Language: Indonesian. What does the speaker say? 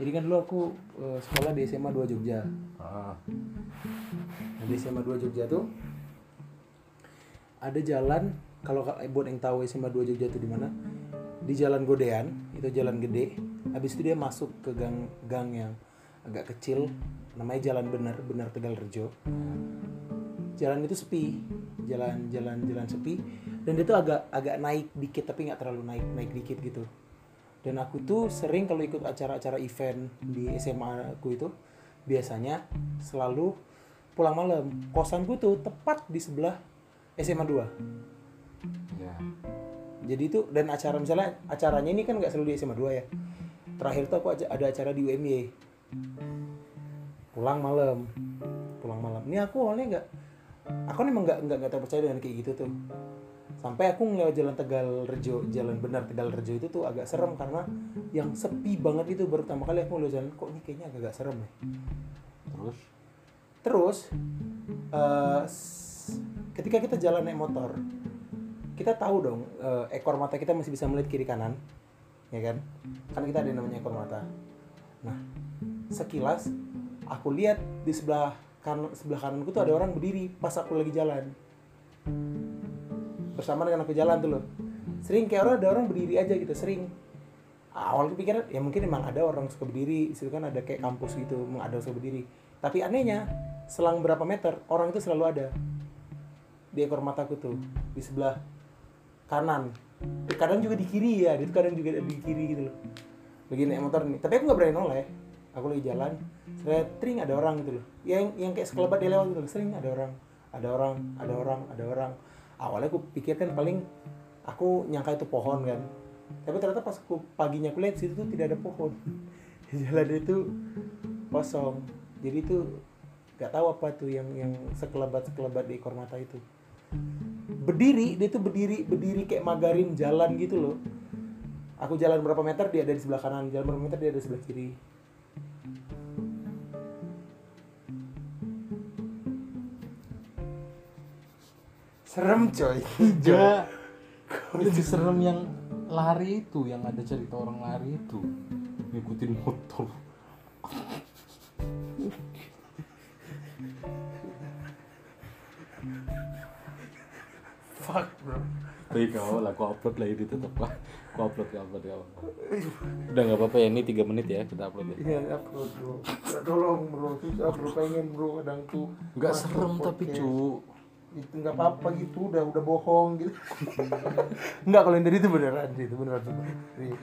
jadi kan dulu aku eh, sekolah di SMA 2 Jogja. Ah. Nah, di SMA 2 Jogja tuh ada jalan kalau ka- buat yang tahu SMA 2 Jogja itu di mana? Di Jalan Godean itu jalan gede. Habis itu dia masuk ke gang gang yang agak kecil namanya Jalan Bener Bener Tegal Rejo. Jalan itu sepi jalan jalan jalan sepi. Dan dia tuh agak agak naik dikit tapi nggak terlalu naik naik dikit gitu dan aku tuh sering kalau ikut acara-acara event di SMA aku itu biasanya selalu pulang malam. Kosanku tuh tepat di sebelah SMA 2 ya. Jadi itu dan acara misalnya acaranya ini kan nggak selalu di SMA 2 ya. Terakhir tuh aku ada acara di UMY pulang malam. Pulang malam. Ini aku awalnya nggak aku memang nggak nggak terpercaya dengan kayak gitu tuh sampai aku ngelewat jalan Tegal Rejo jalan benar Tegal Rejo itu tuh agak serem karena yang sepi banget itu baru pertama kali aku ngelewat jalan kok ini kayaknya agak, agak serem ya terus Terus s- ketika kita jalan naik motor, kita tahu dong eh, ekor mata kita masih bisa melihat kiri kanan, ya kan? Kan kita ada yang namanya ekor mata. Nah, sekilas aku lihat di sebelah kan sebelah kananku tuh ada orang berdiri pas aku lagi jalan. Bersama dengan aku jalan tuh loh. Sering kayak orang ada orang berdiri aja gitu, sering. Awal kepikiran ya mungkin emang ada orang suka berdiri, situ kan ada kayak kampus gitu, ada suka berdiri. Tapi anehnya, selang berapa meter orang itu selalu ada. Di ekor mataku tuh di sebelah kanan. Kadang juga di kiri ya itu kadang juga di kiri gitu loh. Lagi naik motor nih. Tapi aku nggak berani noleh. Aku lagi jalan sering ada orang gitu loh. Yang yang kayak sekelebat dia lewat gitu sering ada orang. Ada orang ada orang ada orang awalnya aku pikir kan paling aku nyangka itu pohon kan. Tapi ternyata pas aku paginya aku lihat situ tuh tidak ada pohon. Jalan itu kosong. Jadi itu nggak tahu apa tuh yang yang sekelebat sekelebat di ekor mata itu. Berdiri dia tuh berdiri berdiri kayak magarin jalan gitu loh. Aku jalan berapa meter dia ada di sebelah kanan. Jalan berapa meter dia ada di sebelah kiri serem coy. Enggak lebih serem yang lari itu yang ada cerita orang lari itu. Ngikutin motor. Fuck bro. Tapi kau lah aku upload lagi di tetap lah. Aku upload aku upload aku udah nggak apa-apa ya ini tiga menit ya kita upload ya. Iya, upload bro. Tolong bro, susah bro. Pengen bro kadang tuh. nggak serem tapi cu Itu nggak apa-apa gitu, udah udah bohong gitu. Enggak kalau yang tadi itu beneran sih, itu beneran. beneran.